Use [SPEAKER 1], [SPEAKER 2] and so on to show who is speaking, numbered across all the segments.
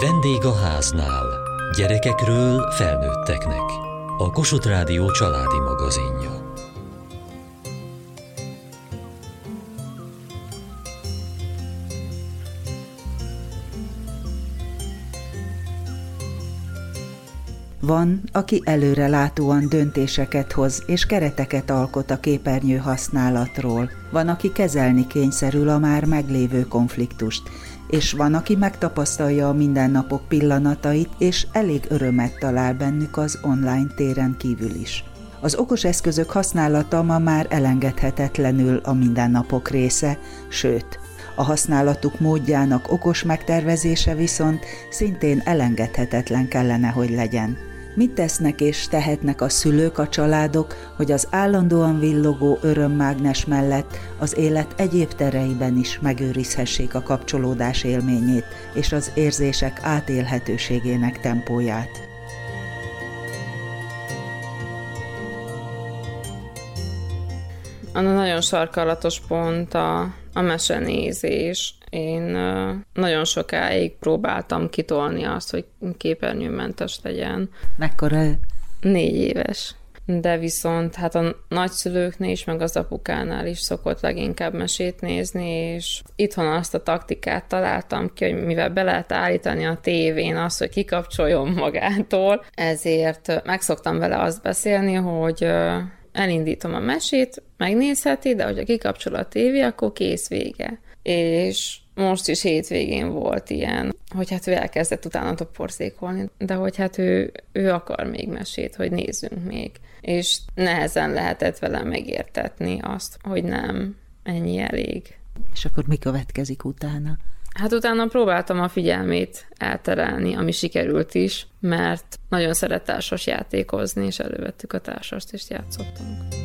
[SPEAKER 1] Vendég a háznál. Gyerekekről felnőtteknek. A Kossuth Rádió családi magazinja.
[SPEAKER 2] Van, aki előrelátóan döntéseket hoz és kereteket alkot a képernyő használatról. Van, aki kezelni kényszerül a már meglévő konfliktust, és van, aki megtapasztalja a mindennapok pillanatait, és elég örömet talál bennük az online téren kívül is. Az okos eszközök használata ma már elengedhetetlenül a mindennapok része, sőt, a használatuk módjának okos megtervezése viszont szintén elengedhetetlen kellene, hogy legyen. Mit tesznek és tehetnek a szülők, a családok, hogy az állandóan villogó örömmágnes mellett az élet egyéb tereiben is megőrizhessék a kapcsolódás élményét és az érzések átélhetőségének tempóját?
[SPEAKER 3] Anna nagyon sarkalatos pont a, a mesenézés, én nagyon sokáig próbáltam kitolni azt, hogy képernyőmentes legyen.
[SPEAKER 2] Mekkora
[SPEAKER 3] Négy éves. De viszont hát a nagyszülőknél is, meg az apukánál is szokott leginkább mesét nézni, és itthon azt a taktikát találtam ki, hogy mivel be lehet állítani a tévén azt, hogy kikapcsoljon magától, ezért megszoktam vele azt beszélni, hogy elindítom a mesét, megnézheti, de hogyha kikapcsol a tévé, akkor kész vége. És most is hétvégén volt ilyen, hogy hát ő elkezdett utána toporzékolni, de hogy hát ő, ő akar még mesét, hogy nézzünk még. És nehezen lehetett vele megértetni azt, hogy nem, ennyi elég.
[SPEAKER 2] És akkor mi következik utána?
[SPEAKER 3] Hát utána próbáltam a figyelmét elterelni, ami sikerült is, mert nagyon szeret társas játékozni, és elővettük a társast, és játszottunk.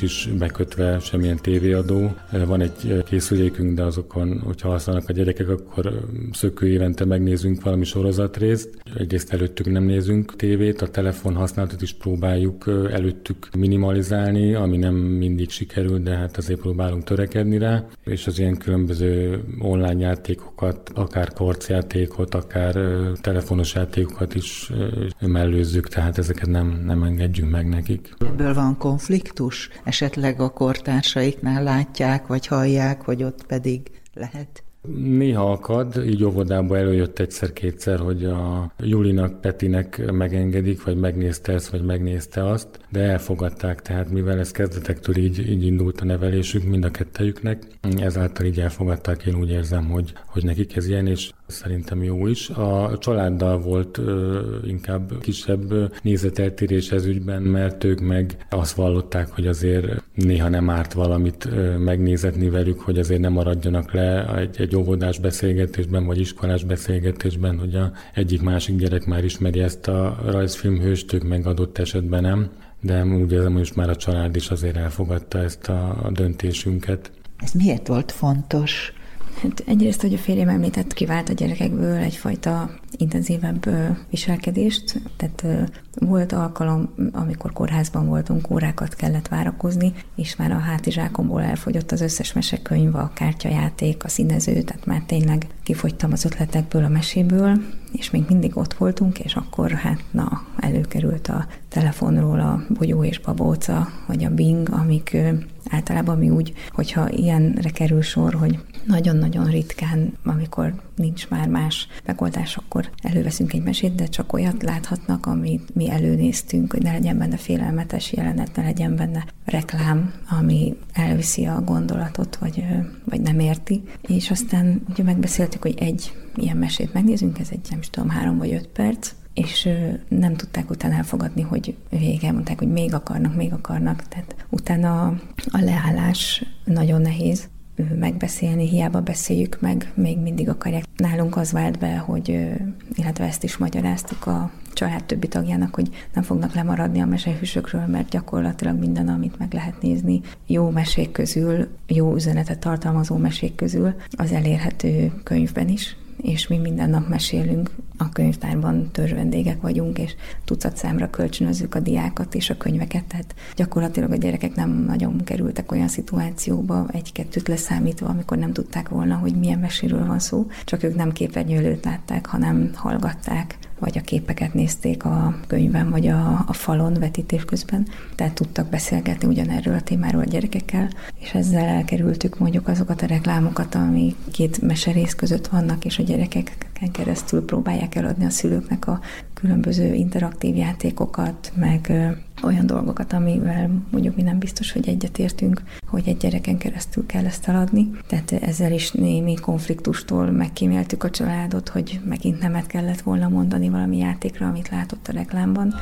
[SPEAKER 4] Nincs is bekötve semmilyen tévéadó. Van egy készülékünk, de azokon, hogyha használnak a gyerekek, akkor szökő évente megnézünk valami sorozatrészt. Egyrészt előttük nem nézünk tévét, a telefon használatot is próbáljuk előttük minimalizálni, ami nem mindig sikerül, de hát azért próbálunk törekedni rá. És az ilyen különböző online játékokat, akár korcjátékot, akár telefonos játékokat is mellőzzük, tehát ezeket nem, nem engedjünk meg nekik.
[SPEAKER 2] Ebből van konfliktus? Esetleg a kortársaiknál látják, vagy hallják, hogy ott pedig lehet?
[SPEAKER 4] Néha akad, így óvodába előjött egyszer-kétszer, hogy a Julinak, Petinek megengedik, vagy megnézte ezt, vagy megnézte azt, de elfogadták, tehát mivel ez kezdetektől így, így indult a nevelésük mind a kettejüknek, ezáltal így elfogadták, én úgy érzem, hogy, hogy nekik ez ilyen, és szerintem jó is. A családdal volt ö, inkább kisebb nézeteltérés ez ügyben, mert ők meg azt vallották, hogy azért néha nem árt valamit ö, megnézetni velük, hogy azért nem maradjanak le egy, egy óvodás beszélgetésben, vagy iskolás beszélgetésben, hogy a egyik-másik gyerek már ismeri ezt a rajzfilmhőst, ők meg adott esetben nem. De úgy érzem, hogy most már a család is azért elfogadta ezt a, a döntésünket.
[SPEAKER 2] Ez miért volt fontos?
[SPEAKER 5] Hát egyrészt, hogy a férjem említett, kivált a gyerekekből egyfajta intenzívebb viselkedést, tehát volt alkalom, amikor kórházban voltunk, órákat kellett várakozni, és már a hátizsákomból elfogyott az összes mesekönyv, a kártyajáték, a színező, tehát már tényleg kifogytam az ötletekből, a meséből, és még mindig ott voltunk, és akkor hát na, előkerült a telefonról a bogyó és babóca, vagy a bing, amik általában mi úgy, hogyha ilyenre kerül sor, hogy nagyon-nagyon ritkán, amikor nincs már más megoldás, akkor előveszünk egy mesét, de csak olyat láthatnak, amit mi előnéztünk, hogy ne legyen benne félelmetes jelenet, ne legyen benne reklám, ami elviszi a gondolatot, vagy, vagy nem érti. És aztán ugye megbeszéltük, hogy egy ilyen mesét megnézünk, ez egy nem is tudom, három vagy öt perc, és nem tudták utána elfogadni, hogy vége, mondták, hogy még akarnak, még akarnak, tehát utána a leállás nagyon nehéz, megbeszélni, hiába beszéljük meg, még mindig akarják. Nálunk az vált be, hogy, illetve ezt is magyaráztuk a család többi tagjának, hogy nem fognak lemaradni a mesehűsökről, mert gyakorlatilag minden, amit meg lehet nézni, jó mesék közül, jó üzenetet tartalmazó mesék közül, az elérhető könyvben is, és mi minden nap mesélünk. A könyvtárban törzsvendégek vagyunk, és tucat számra kölcsönözzük a diákat és a könyveket, tehát gyakorlatilag a gyerekek nem nagyon kerültek olyan szituációba, egy-kettőt leszámítva, amikor nem tudták volna, hogy milyen meséről van szó, csak ők nem képernyőlőt látták, hanem hallgatták, vagy a képeket nézték a könyvben, vagy a, a falon vetítés közben, tehát tudtak beszélgetni ugyanerről a témáról a gyerekekkel, és ezzel elkerültük mondjuk azokat a reklámokat, ami két meserész között vannak, és a gyerekeken keresztül próbálják eladni a szülőknek a különböző interaktív játékokat, meg olyan dolgokat, amivel mondjuk mi nem biztos, hogy egyetértünk, hogy egy gyereken keresztül kell ezt eladni. Tehát ezzel is némi konfliktustól megkíméltük a családot, hogy megint nemet kellett volna mondani valami játékra, amit látott a reklámban.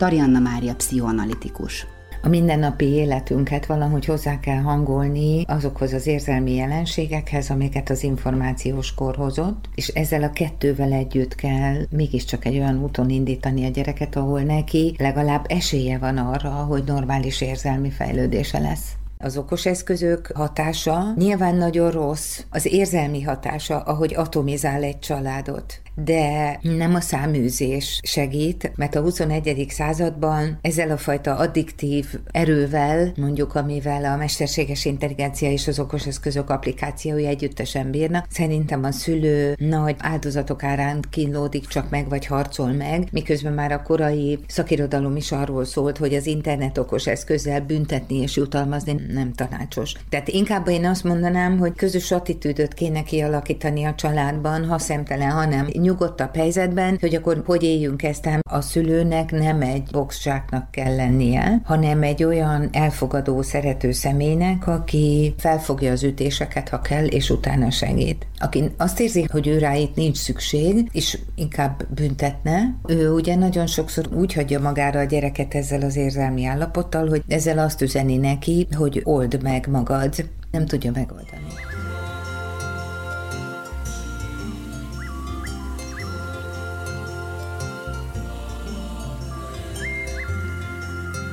[SPEAKER 6] Tarianna Mária pszichoanalitikus.
[SPEAKER 7] A mindennapi életünket valahogy hozzá kell hangolni azokhoz az érzelmi jelenségekhez, amiket az információs kor hozott, és ezzel a kettővel együtt kell mégiscsak egy olyan úton indítani a gyereket, ahol neki legalább esélye van arra, hogy normális érzelmi fejlődése lesz. Az okos eszközök hatása nyilván nagyon rossz, az érzelmi hatása, ahogy atomizál egy családot de nem a száműzés segít, mert a 21. században ezzel a fajta addiktív erővel, mondjuk amivel a mesterséges intelligencia és az okos eszközök applikációi együttesen bírnak, szerintem a szülő nagy áldozatok árán kínlódik csak meg, vagy harcol meg, miközben már a korai szakirodalom is arról szólt, hogy az internet okos eszközzel büntetni és jutalmazni nem tanácsos. Tehát inkább én azt mondanám, hogy közös attitűdöt kéne kialakítani a családban, ha szemtelen, hanem nyugodtabb helyzetben, hogy akkor hogy éljünk ezt, a szülőnek nem egy boxcsáknak kell lennie, hanem egy olyan elfogadó, szerető személynek, aki felfogja az ütéseket, ha kell, és utána segít. Aki azt érzi, hogy ő rá itt nincs szükség, és inkább büntetne, ő ugye nagyon sokszor úgy hagyja magára a gyereket ezzel az érzelmi állapottal, hogy ezzel azt üzeni neki, hogy old meg magad, nem tudja megoldani.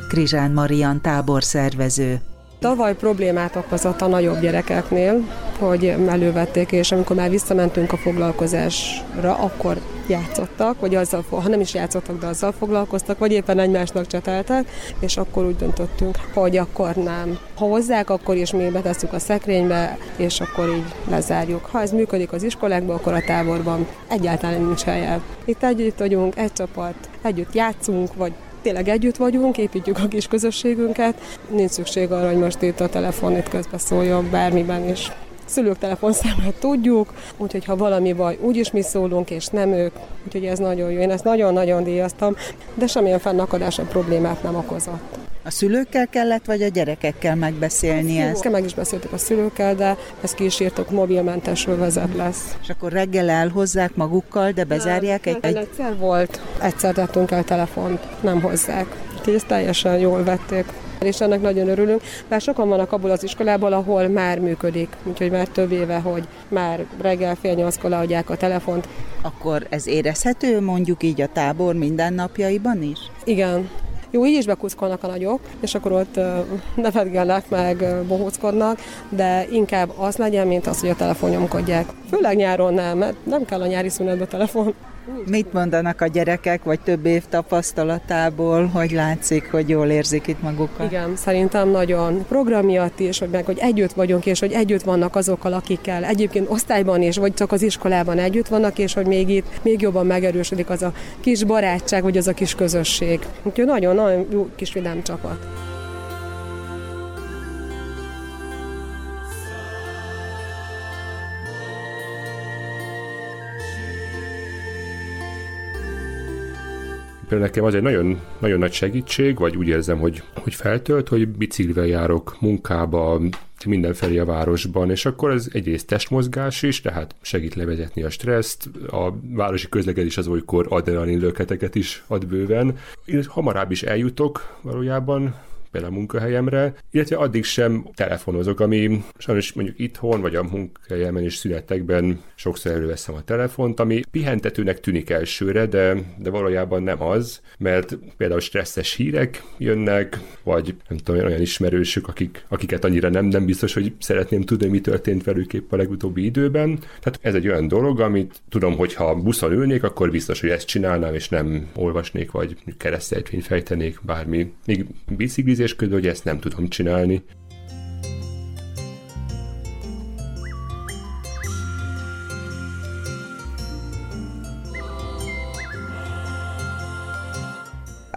[SPEAKER 2] Krizsán Marian táborszervező.
[SPEAKER 8] Tavaly problémát okozott a nagyobb gyerekeknél, hogy elővették, és amikor már visszamentünk a foglalkozásra, akkor játszottak, vagy azzal, ha nem is játszottak, de azzal foglalkoztak, vagy éppen egymásnak cseteltek, és akkor úgy döntöttünk, hogy akkor nem. Ha hozzák, akkor is mi betesszük a szekrénybe, és akkor így lezárjuk. Ha ez működik az iskolákban, akkor a táborban egyáltalán nincs helye. Itt együtt vagyunk, egy csapat, együtt játszunk, vagy tényleg együtt vagyunk, építjük a kis közösségünket. Nincs szükség arra, hogy most itt a telefon itt közbeszóljon bármiben is szülők telefonszámát tudjuk, úgyhogy ha valami baj, úgyis mi szólunk, és nem ők, úgyhogy ez nagyon jó. Én ezt nagyon-nagyon díjaztam, de semmilyen fennakadása problémát nem okozott.
[SPEAKER 2] A szülőkkel kellett, vagy a gyerekekkel megbeszélni ezt?
[SPEAKER 8] Meg is beszéltük a szülőkkel, de ezt ki is írtok, mobilmentes vezet lesz.
[SPEAKER 2] És akkor reggel elhozzák magukkal, de bezárják egy...
[SPEAKER 8] egy... Egyszer volt, egyszer tettünk el telefont, nem hozzák. Ezt teljesen jól vették és ennek nagyon örülünk, bár sokan vannak abból az iskolából, ahol már működik, úgyhogy már több éve, hogy már reggel fél nyolckor leadják a telefont.
[SPEAKER 2] Akkor ez érezhető mondjuk így a tábor mindennapjaiban is?
[SPEAKER 8] Igen, jó, így is bekuszkolnak a nagyok, és akkor ott nevetgelnek, meg bohóckodnak, de inkább az legyen, mint az, hogy a telefonnyomkodják. Főleg nyáron nem, mert nem kell a nyári szünetbe telefon.
[SPEAKER 2] Mit mondanak a gyerekek, vagy több év tapasztalatából, hogy látszik, hogy jól érzik itt magukat?
[SPEAKER 8] Igen, szerintem nagyon program is, hogy meg, hogy együtt vagyunk, és hogy együtt vannak azokkal, akikkel egyébként osztályban is, vagy csak az iskolában együtt vannak, és hogy még itt még jobban megerősödik az a kis barátság, vagy az a kis közösség. Úgyhogy nagyon-nagyon jó kis vidám csapat.
[SPEAKER 9] Például nekem az egy nagyon, nagyon nagy segítség, vagy úgy érzem, hogy, hogy feltölt, hogy biciklivel járok munkába, mindenfelé a városban, és akkor ez egyrészt testmozgás is, tehát segít levezetni a stresszt, a városi közlekedés az olykor adrenalin löketeket is ad bőven. Én hamarabb is eljutok valójában, például a munkahelyemre, illetve addig sem telefonozok, ami sajnos mondjuk itthon, vagy a munkahelyemen és szünetekben sokszor előveszem a telefont, ami pihentetőnek tűnik elsőre, de, de valójában nem az, mert például stresszes hírek jönnek, vagy nem tudom, olyan ismerősök, akik, akiket annyira nem, nem biztos, hogy szeretném tudni, mi történt velük épp a legutóbbi időben. Tehát ez egy olyan dolog, amit tudom, hogy ha buszon ülnék, akkor biztos, hogy ezt csinálnám, és nem olvasnék, vagy keresztelytvényt fejtenék, bármi. Még biciklizés közben, hogy ezt nem tudom csinálni.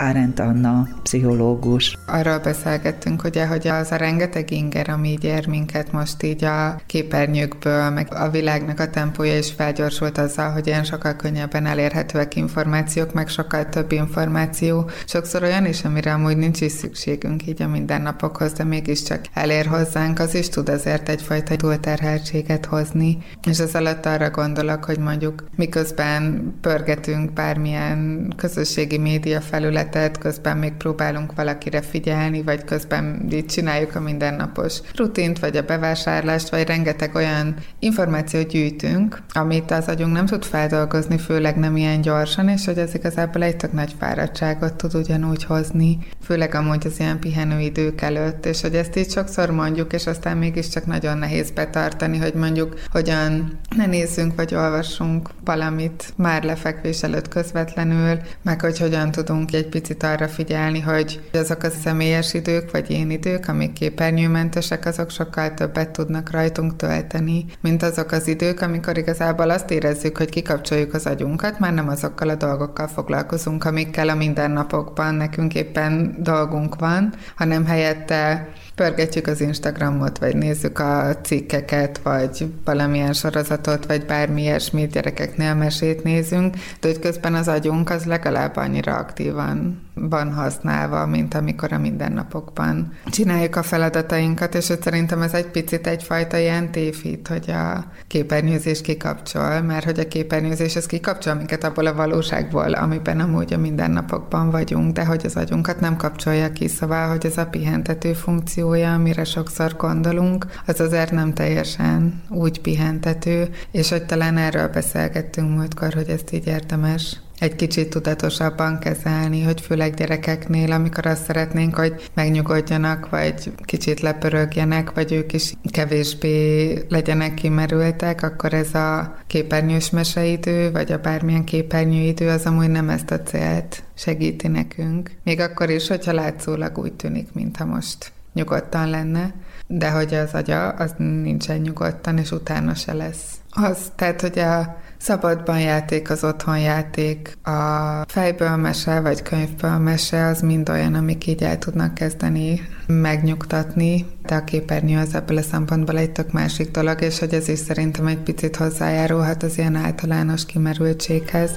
[SPEAKER 2] Árent Anna, pszichológus.
[SPEAKER 10] Arról beszélgettünk, ugye, hogy az a rengeteg inger, ami így ér minket most így a képernyőkből, meg a világnak a tempója is felgyorsult azzal, hogy ilyen sokkal könnyebben elérhetőek információk, meg sokkal több információ. Sokszor olyan is, amire amúgy nincs is szükségünk így a mindennapokhoz, de mégiscsak elér hozzánk, az is tud azért egyfajta túlterheltséget hozni. És ez alatt arra gondolok, hogy mondjuk miközben pörgetünk bármilyen közösségi média felület életet, közben még próbálunk valakire figyelni, vagy közben így csináljuk a mindennapos rutint, vagy a bevásárlást, vagy rengeteg olyan információt gyűjtünk, amit az agyunk nem tud feldolgozni, főleg nem ilyen gyorsan, és hogy ez igazából egy tök nagy fáradtságot tud ugyanúgy hozni, főleg amúgy az ilyen pihenőidők előtt, és hogy ezt így sokszor mondjuk, és aztán mégiscsak nagyon nehéz betartani, hogy mondjuk hogyan ne nézzünk, vagy olvassunk valamit már lefekvés előtt közvetlenül, meg hogy hogyan tudunk egy picit arra figyelni, hogy azok a személyes idők, vagy én idők, amik képernyőmentesek, azok sokkal többet tudnak rajtunk tölteni, mint azok az idők, amikor igazából azt érezzük, hogy kikapcsoljuk az agyunkat, már nem azokkal a dolgokkal foglalkozunk, amikkel a mindennapokban nekünk éppen dolgunk van, hanem helyette pörgetjük az Instagramot, vagy nézzük a cikkeket, vagy valamilyen sorozatot, vagy bármi ilyesmit, gyerekeknél mesét nézünk, de hogy közben az agyunk az legalább annyira aktívan van használva, mint amikor a mindennapokban csináljuk a feladatainkat, és szerintem ez egy picit egyfajta ilyen tévhit, hogy a képernyőzés kikapcsol, mert hogy a képernyőzés az kikapcsol minket abból a valóságból, amiben amúgy a mindennapokban vagyunk, de hogy az agyunkat nem kapcsolja ki, szóval, hogy ez a pihentető funkciója, amire sokszor gondolunk, az azért nem teljesen úgy pihentető, és hogy talán erről beszélgettünk múltkor, hogy ezt így érdemes egy kicsit tudatosabban kezelni, hogy főleg gyerekeknél, amikor azt szeretnénk, hogy megnyugodjanak, vagy kicsit lepörögjenek, vagy ők is kevésbé legyenek kimerültek, akkor ez a képernyős meseidő, vagy a bármilyen képernyőidő az amúgy nem ezt a célt segíti nekünk. Még akkor is, hogyha látszólag úgy tűnik, mintha most nyugodtan lenne, de hogy az agya, az nincsen nyugodtan, és utána se lesz. Az, tehát, hogy a szabadban játék, az otthonjáték, a fejből mese, vagy könyvből mese, az mind olyan, amik így el tudnak kezdeni megnyugtatni, de a képernyő az ebből a szempontból egy tök másik dolog, és hogy ez is szerintem egy picit hozzájárulhat az ilyen általános kimerültséghez.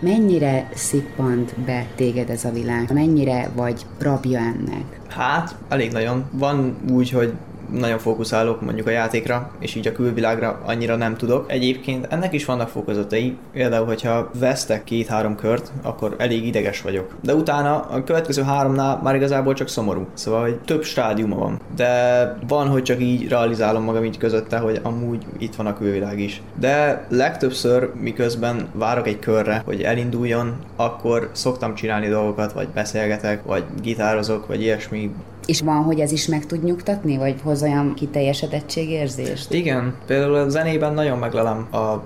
[SPEAKER 6] Mennyire szippant be téged ez a világ? Mennyire vagy rabja ennek?
[SPEAKER 11] Hát, elég nagyon. Van úgy, hogy nagyon fókuszálok mondjuk a játékra, és így a külvilágra annyira nem tudok. Egyébként ennek is vannak fokozatai, például, hogyha vesztek két-három kört, akkor elég ideges vagyok. De utána a következő háromnál már igazából csak szomorú. Szóval, hogy több stádiuma van. De van, hogy csak így realizálom magam így közötte, hogy amúgy itt van a külvilág is. De legtöbbször, miközben várok egy körre, hogy elinduljon, akkor szoktam csinálni dolgokat, vagy beszélgetek, vagy gitározok, vagy ilyesmi
[SPEAKER 6] és van, hogy ez is meg tud nyugtatni, vagy hoz olyan kiteljesedettségérzést?
[SPEAKER 11] Igen, például a zenében nagyon meglelem a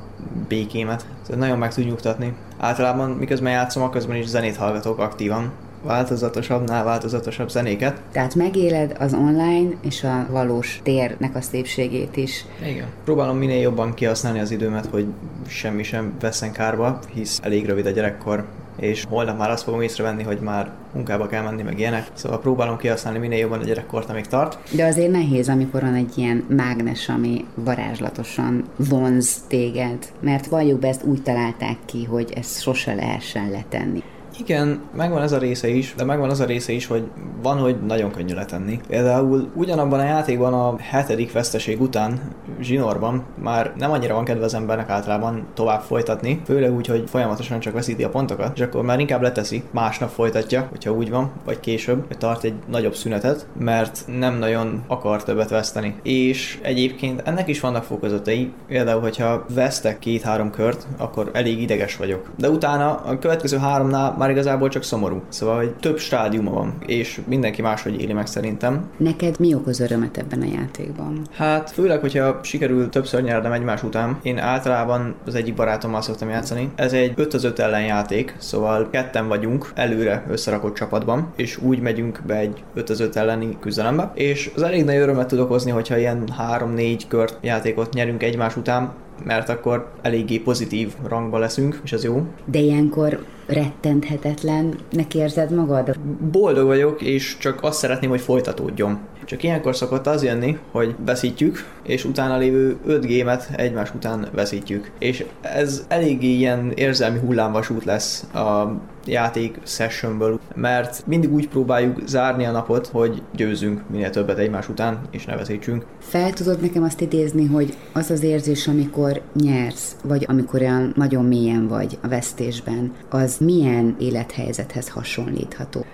[SPEAKER 11] békémet, nagyon meg tud nyugtatni. Általában miközben játszom, közben is zenét hallgatok aktívan, változatosabbnál változatosabb zenéket.
[SPEAKER 6] Tehát megéled az online és a valós térnek a szépségét is.
[SPEAKER 11] Igen. Próbálom minél jobban kihasználni az időmet, hogy semmi sem veszen kárba, hisz elég rövid a gyerekkor, és holnap már azt fogom észrevenni, hogy már munkába kell menni, meg ilyenek. Szóval próbálom kihasználni minél jobban a gyerekkort, amíg tart.
[SPEAKER 6] De azért nehéz, amikor van egy ilyen mágnes, ami varázslatosan vonz téged, mert valljuk be, ezt úgy találták ki, hogy ezt sose lehessen letenni.
[SPEAKER 11] Igen, megvan ez a része is, de megvan az a része is, hogy van, hogy nagyon könnyű letenni. Például ugyanabban a játékban a hetedik veszteség után zsinórban már nem annyira van kedve az embernek általában tovább folytatni, főleg úgy, hogy folyamatosan csak veszíti a pontokat, és akkor már inkább leteszi, másnap folytatja, hogyha úgy van, vagy később, hogy tart egy nagyobb szünetet, mert nem nagyon akar többet veszteni. És egyébként ennek is vannak fokozatai, például, hogyha vesztek két-három kört, akkor elég ideges vagyok. De utána a következő háromnál már igazából csak szomorú. Szóval, hogy több stádiuma van, és mindenki máshogy éli meg szerintem.
[SPEAKER 6] Neked mi okoz örömet ebben a játékban?
[SPEAKER 11] Hát főleg, hogyha sikerül többször nyernem egymás után. Én általában az egyik barátommal szoktam játszani. Ez egy 5 az 5 ellen játék, szóval ketten vagyunk előre összerakott csapatban, és úgy megyünk be egy 5 az 5 elleni küzdelembe. És az elég nagy örömet tud okozni, hogyha ilyen 3-4 kört játékot nyerünk egymás után, mert akkor eléggé pozitív rangba leszünk, és az jó.
[SPEAKER 6] De ilyenkor rettenthetetlen, neki érzed magad?
[SPEAKER 11] Boldog vagyok, és csak azt szeretném, hogy folytatódjon. Csak ilyenkor szokott az jönni, hogy veszítjük, és utána lévő 5 gémet egymás után veszítjük. És ez eléggé ilyen érzelmi hullámvasút lesz a játék sessionből, mert mindig úgy próbáljuk zárni a napot, hogy győzünk minél többet egymás után, és ne veszítsünk.
[SPEAKER 6] Fel tudod nekem azt idézni, hogy az az érzés, amikor nyersz, vagy amikor olyan nagyon mélyen vagy a vesztésben, az milyen élethelyzethez hasonlítható?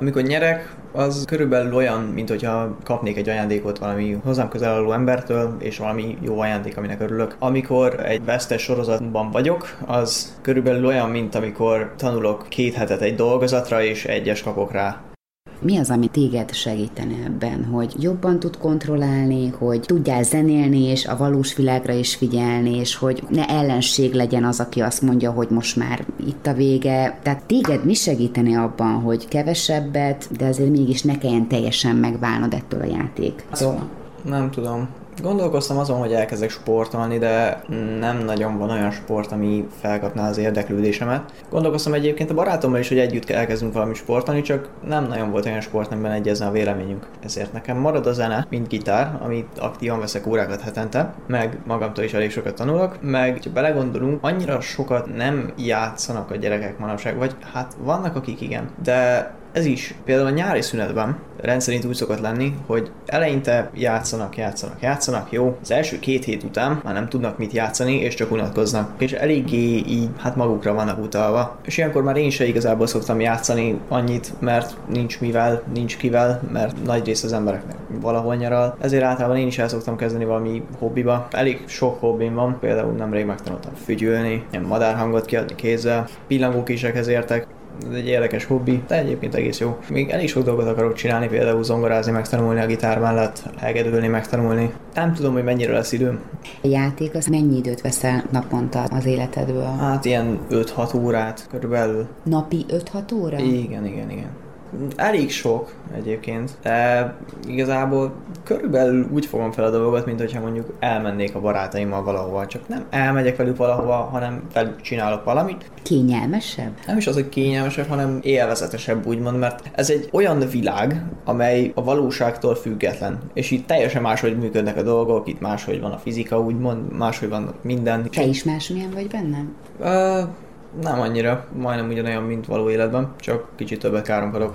[SPEAKER 11] Amikor nyerek, az körülbelül olyan, mint hogyha kapnék egy ajándékot valami hozzám közel álló embertől, és valami jó ajándék, aminek örülök. Amikor egy vesztes sorozatban vagyok, az körülbelül olyan, mint amikor tanulok két hetet egy dolgozatra, és egyes kapok rá.
[SPEAKER 6] Mi az, ami téged segítene ebben, hogy jobban tud kontrollálni, hogy tudjál zenélni, és a valós világra is figyelni, és hogy ne ellenség legyen az, aki azt mondja, hogy most már itt a vége. Tehát téged mi segíteni abban, hogy kevesebbet, de azért mégis ne kelljen teljesen megválnod ettől a játék?
[SPEAKER 11] Szóval nem tudom. Gondolkoztam azon, hogy elkezdek sportolni, de nem nagyon van olyan sport, ami felkapná az érdeklődésemet. Gondolkoztam egyébként a barátommal is, hogy együtt elkezdünk valami sportolni, csak nem nagyon volt olyan sport, amiben egyezne a véleményünk. Ezért nekem marad a zene, mint gitár, amit aktívan veszek órákat hetente, meg magamtól is elég sokat tanulok, meg ha belegondolunk, annyira sokat nem játszanak a gyerekek manapság, vagy hát vannak akik igen, de ez is például a nyári szünetben rendszerint úgy szokott lenni, hogy eleinte játszanak, játszanak, játszanak, jó, az első két hét után már nem tudnak mit játszani, és csak unatkoznak, és eléggé így hát magukra vannak utalva. És ilyenkor már én se igazából szoktam játszani annyit, mert nincs mivel, nincs kivel, mert nagy rész az embereknek valahol nyaral. Ezért általában én is el szoktam kezdeni valami hobbiba. Elég sok hobbim van, például nemrég megtanultam fügyülni, ilyen madárhangot kiadni kézzel, pillangókésekhez értek, ez egy érdekes hobbi, de egyébként egész jó. Még elég sok dolgot akarok csinálni, például zongorázni, megtanulni a gitár mellett, hegedülni, megtanulni. Nem tudom, hogy mennyire lesz időm.
[SPEAKER 6] A játék az mennyi időt veszel naponta az életedből?
[SPEAKER 11] Hát ilyen 5-6 órát körülbelül.
[SPEAKER 6] Napi 5-6 óra?
[SPEAKER 11] Igen, igen, igen. Elég sok egyébként, de igazából körülbelül úgy fogom fel a dolgot, mint hogyha mondjuk elmennék a barátaimmal valahova, csak nem elmegyek velük valahova, hanem velük csinálok valamit.
[SPEAKER 6] Kényelmesebb?
[SPEAKER 11] Nem is az, hogy kényelmesebb, hanem élvezetesebb úgymond, mert ez egy olyan világ, amely a valóságtól független, és itt teljesen máshogy működnek a dolgok, itt máshogy van a fizika, úgymond, máshogy van minden.
[SPEAKER 6] Te is másmilyen vagy benne?
[SPEAKER 11] Uh, nem annyira, majdnem ugyanolyan, mint való életben, csak kicsit többet káromkodok.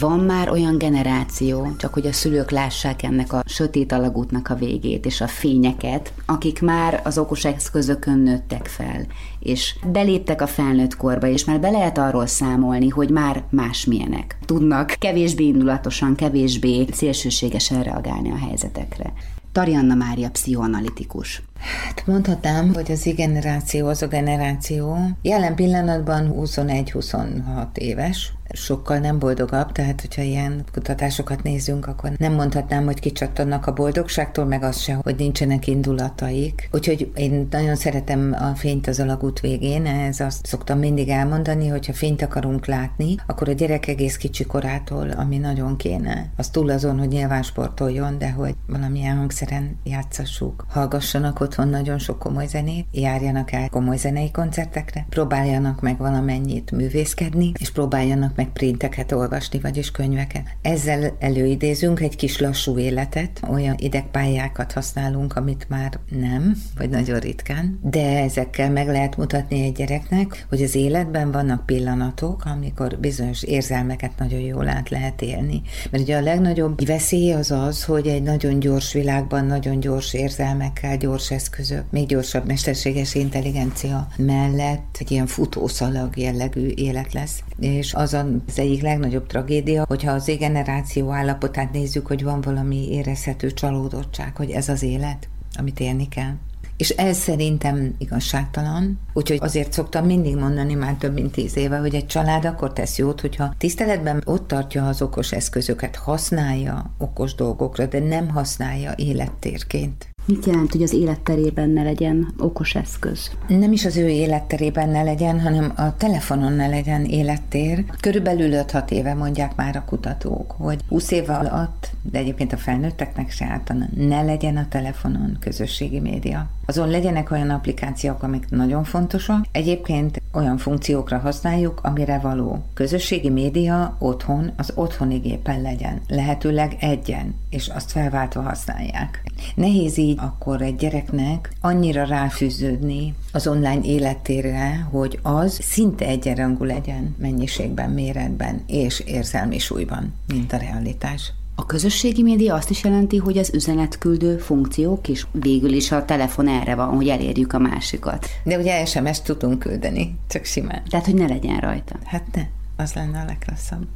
[SPEAKER 6] Van már olyan generáció, csak hogy a szülők lássák ennek a sötét alagútnak a végét és a fényeket, akik már az okos eszközökön nőttek fel, és beléptek a felnőtt korba, és már be lehet arról számolni, hogy már másmilyenek. Tudnak kevésbé indulatosan, kevésbé szélsőségesen reagálni a helyzetekre. Tarianna Mária pszichoanalitikus.
[SPEAKER 7] Hát mondhatnám, hogy az generáció az a generáció. Jelen pillanatban 21-26 éves, sokkal nem boldogabb, tehát hogyha ilyen kutatásokat nézünk, akkor nem mondhatnám, hogy kicsattannak a boldogságtól, meg az se, hogy nincsenek indulataik. Úgyhogy én nagyon szeretem a fényt az alagút végén, ez azt szoktam mindig elmondani, hogy ha fényt akarunk látni, akkor a gyerek egész kicsi korától, ami nagyon kéne. Az túl azon, hogy nyilván sportoljon, de hogy valamilyen hangszeren játszassuk, hallgassanak otthon nagyon sok komoly zenét, járjanak el komoly zenei koncertekre, próbáljanak meg valamennyit művészkedni, és próbáljanak meg meg printeket olvasni, vagyis könyveket. Ezzel előidézünk egy kis lassú életet, olyan idegpályákat használunk, amit már nem, vagy nagyon ritkán, de ezekkel meg lehet mutatni egy gyereknek, hogy az életben vannak pillanatok, amikor bizonyos érzelmeket nagyon jól át lehet élni. Mert ugye a legnagyobb veszély az az, hogy egy nagyon gyors világban, nagyon gyors érzelmekkel, gyors eszközök, még gyorsabb mesterséges intelligencia mellett egy ilyen futószalag jellegű élet lesz. És az az egyik legnagyobb tragédia, hogyha az generáció állapotát nézzük, hogy van valami érezhető csalódottság, hogy ez az élet, amit élni kell. És ez szerintem igazságtalan. Úgyhogy azért szoktam mindig mondani már több mint tíz éve, hogy egy család akkor tesz jót, hogyha tiszteletben ott tartja az okos eszközöket, használja okos dolgokra, de nem használja élettérként.
[SPEAKER 6] Mit jelent, hogy az életterében ne legyen okos eszköz?
[SPEAKER 7] Nem is az ő életterében ne legyen, hanem a telefonon ne legyen élettér. Körülbelül 5-6 éve mondják már a kutatók, hogy 20 év alatt, de egyébként a felnőtteknek se általán, ne legyen a telefonon közösségi média. Azon legyenek olyan applikációk, amik nagyon fontosak. Egyébként olyan funkciókra használjuk, amire való. Közösségi média otthon, az otthoni gépen legyen. Lehetőleg egyen, és azt felváltva használják. Nehéz így akkor egy gyereknek annyira ráfűződni az online életére, hogy az szinte egyenrangú legyen mennyiségben, méretben és érzelmi súlyban, mint a realitás.
[SPEAKER 6] A közösségi média azt is jelenti, hogy az üzenetküldő funkciók is végül is a telefon erre van, hogy elérjük a másikat.
[SPEAKER 7] De ugye SMS-t tudunk küldeni, csak simán.
[SPEAKER 6] Tehát, hogy ne legyen rajta.
[SPEAKER 7] Hát ne, az lenne a legrosszabb.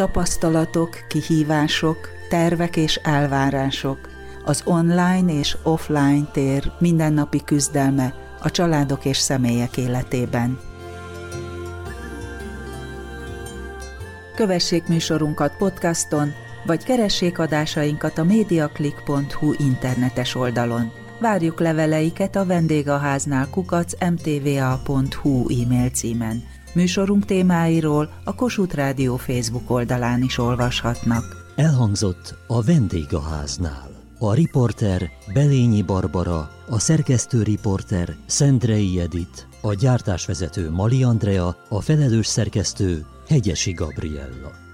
[SPEAKER 2] Tapasztalatok, kihívások, tervek és elvárások, az online és offline tér mindennapi küzdelme a családok és személyek életében. Kövessék műsorunkat podcaston, vagy keressék adásainkat a mediaclick.hu internetes oldalon. Várjuk leveleiket a vendégháznál kukac mtva.hu e-mail címen. Műsorunk témáiról a Kossuth Rádió Facebook oldalán is olvashatnak.
[SPEAKER 1] Elhangzott a vendégháznál. A riporter Belényi Barbara, a szerkesztő riporter Szendrei Edit, a gyártásvezető Mali Andrea, a felelős szerkesztő Hegyesi Gabriella.